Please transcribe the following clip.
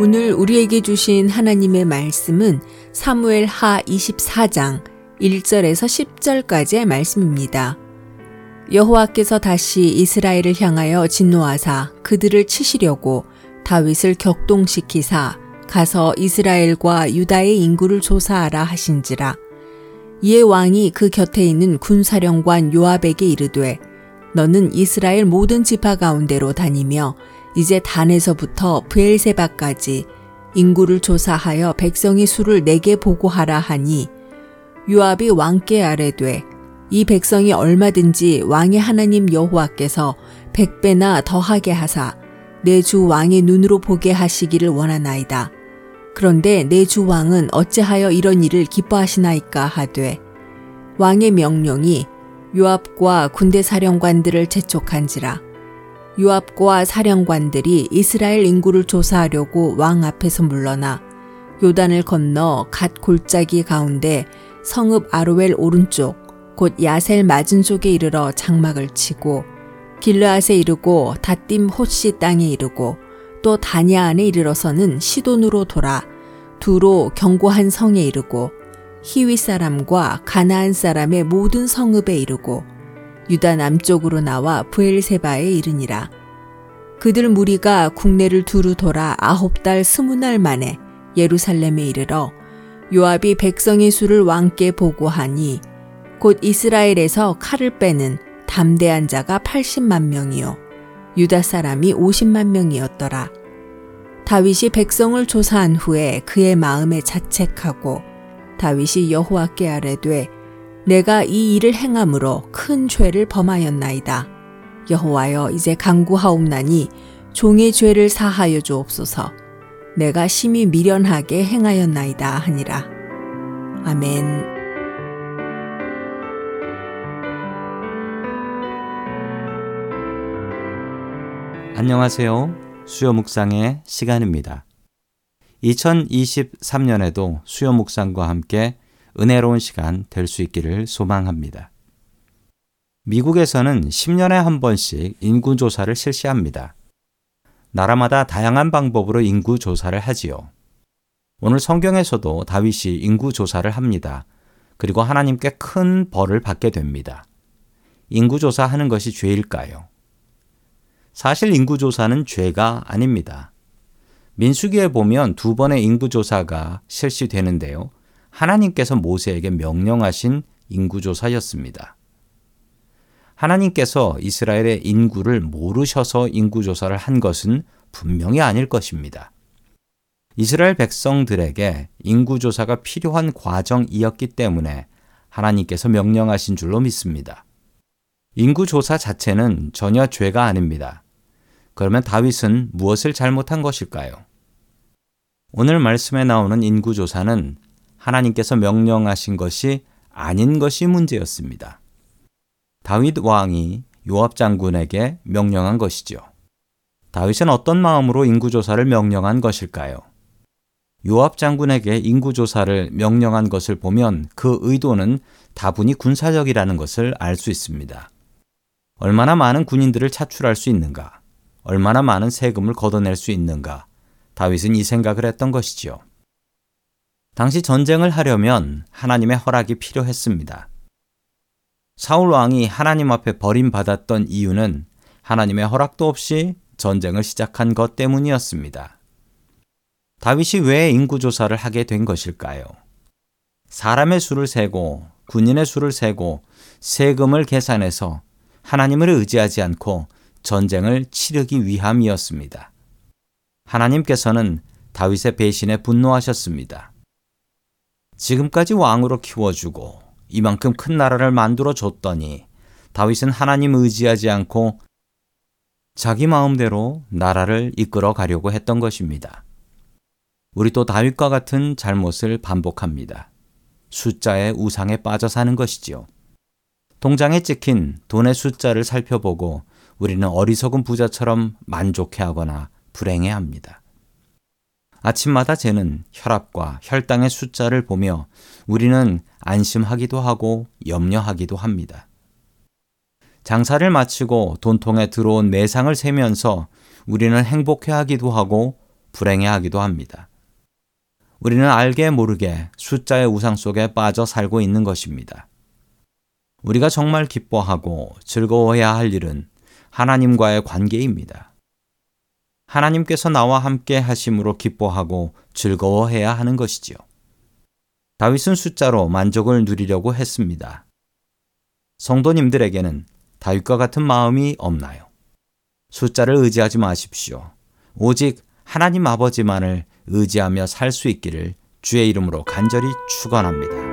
오늘 우리에게 주신 하나님의 말씀은 사무엘 하 24장 1절에서 10절까지의 말씀입니다. 여호와께서 다시 이스라엘을 향하여 진노하사 그들을 치시려고 다윗을 격동시키사 가서 이스라엘과 유다의 인구를 조사하라 하신지라 이에 왕이 그 곁에 있는 군사령관 요압에게 이르되 너는 이스라엘 모든 지파 가운데로 다니며 이제 단에서부터 브엘세바까지 인구를 조사하여 백성의 수를 내게 보고하라 하니 요압이 왕께 아뢰되 이 백성이 얼마든지 왕의 하나님 여호와께서 백배나 더하게 하사 내 주 왕의 눈으로 보게 하시기를 원하나이다. 그런데 내 주 왕은 어찌하여 이런 일을 기뻐하시나이까 하되 왕의 명령이 요압과 군대 사령관들을 재촉한지라 요압과 사령관들이 이스라엘 인구를 조사하려고 왕 앞에서 물러나 요단을 건너 갓 골짜기 가운데 성읍 아로엘 오른쪽 곧 야셀 맞은 쪽에 이르러 장막을 치고 길르앗에 이르고 다딤 호시 땅에 이르고 또 다냐 안에 이르러서는 시돈으로 돌아 두로 견고한 성에 이르고 히위 사람과 가나안 사람의 모든 성읍에 이르고 유다 남쪽으로 나와 부엘세바에 이르니라. 그들 무리가 국내를 두루 돌아 아홉 달 스무 날 만에 예루살렘에 이르러 요압이 백성의 수를 왕께 보고하니 곧 이스라엘에서 칼을 빼는 담대한 자가 80만 명이요 유다 사람이 50만 명이었더라. 다윗이 백성을 조사한 후에 그의 마음에 자책하고 다윗이 여호와께 아뢰되 내가 이 일을 행함으로 큰 죄를 범하였나이다. 여호와여 이제 강구하옵나니 종의 죄를 사하여 주옵소서. 내가 심히 미련하게 행하였나이다 하니라. 아멘. 안녕하세요. 수요 묵상의 시간입니다. 2023년에도 수요 묵상과 함께 은혜로운 시간 될 수 있기를 소망합니다. 미국에서는 10년에 한 번씩 인구조사를 실시합니다. 나라마다 다양한 방법으로 인구조사를 하지요. 오늘 성경에서도 다윗이 인구조사를 합니다. 그리고 하나님께 큰 벌을 받게 됩니다. 인구조사 하는 것이 죄일까요? 사실 인구조사는 죄가 아닙니다. 민수기에 보면 두 번의 인구조사가 실시되는데요. 하나님께서 모세에게 명령하신 인구조사였습니다. 하나님께서 이스라엘의 인구를 모르셔서 인구조사를 한 것은 분명히 아닐 것입니다. 이스라엘 백성들에게 인구조사가 필요한 과정이었기 때문에 하나님께서 명령하신 줄로 믿습니다. 인구조사 자체는 전혀 죄가 아닙니다. 그러면 다윗은 무엇을 잘못한 것일까요? 오늘 말씀에 나오는 인구조사는 하나님께서 명령하신 것이 아닌 것이 문제였습니다. 다윗 왕이 요압 장군에게 명령한 것이죠. 다윗은 어떤 마음으로 인구 조사를 명령한 것일까요? 요압 장군에게 인구 조사를 명령한 것을 보면 그 의도는 다분히 군사적이라는 것을 알 수 있습니다. 얼마나 많은 군인들을 차출할 수 있는가? 얼마나 많은 세금을 걷어낼 수 있는가? 다윗은 이 생각을 했던 것이지요. 당시 전쟁을 하려면 하나님의 허락이 필요했습니다. 사울 왕이 하나님 앞에 버림받았던 이유는 하나님의 허락도 없이 전쟁을 시작한 것 때문이었습니다. 다윗이 왜 인구조사를 하게 된 것일까요? 사람의 수를 세고 군인의 수를 세고 세금을 계산해서 하나님을 의지하지 않고 전쟁을 치르기 위함이었습니다. 하나님께서는 다윗의 배신에 분노하셨습니다. 지금까지 왕으로 키워주고 이만큼 큰 나라를 만들어 줬더니 다윗은 하나님 의지하지 않고 자기 마음대로 나라를 이끌어 가려고 했던 것입니다. 우리 또 다윗과 같은 잘못을 반복합니다. 숫자의 우상에 빠져 사는 것이지요. 통장에 찍힌 돈의 숫자를 살펴보고 우리는 어리석은 부자처럼 만족해 하거나 불행해 합니다. 아침마다 재는 혈압과 혈당의 숫자를 보며 우리는 안심하기도 하고 염려하기도 합니다. 장사를 마치고 돈통에 들어온 매상을 세면서 우리는 행복해 하기도 하고 불행해 하기도 합니다. 우리는 알게 모르게 숫자의 우상 속에 빠져 살고 있는 것입니다. 우리가 정말 기뻐하고 즐거워해야 할 일은 하나님과의 관계입니다. 하나님께서 나와 함께 하심으로 기뻐하고 즐거워해야 하는 것이지요. 다윗은 숫자로 만족을 누리려고 했습니다. 성도님들에게는 다윗과 같은 마음이 없나요? 숫자를 의지하지 마십시오. 오직 하나님 아버지만을 의지하며 살 수 있기를 주의 이름으로 간절히 축원합니다.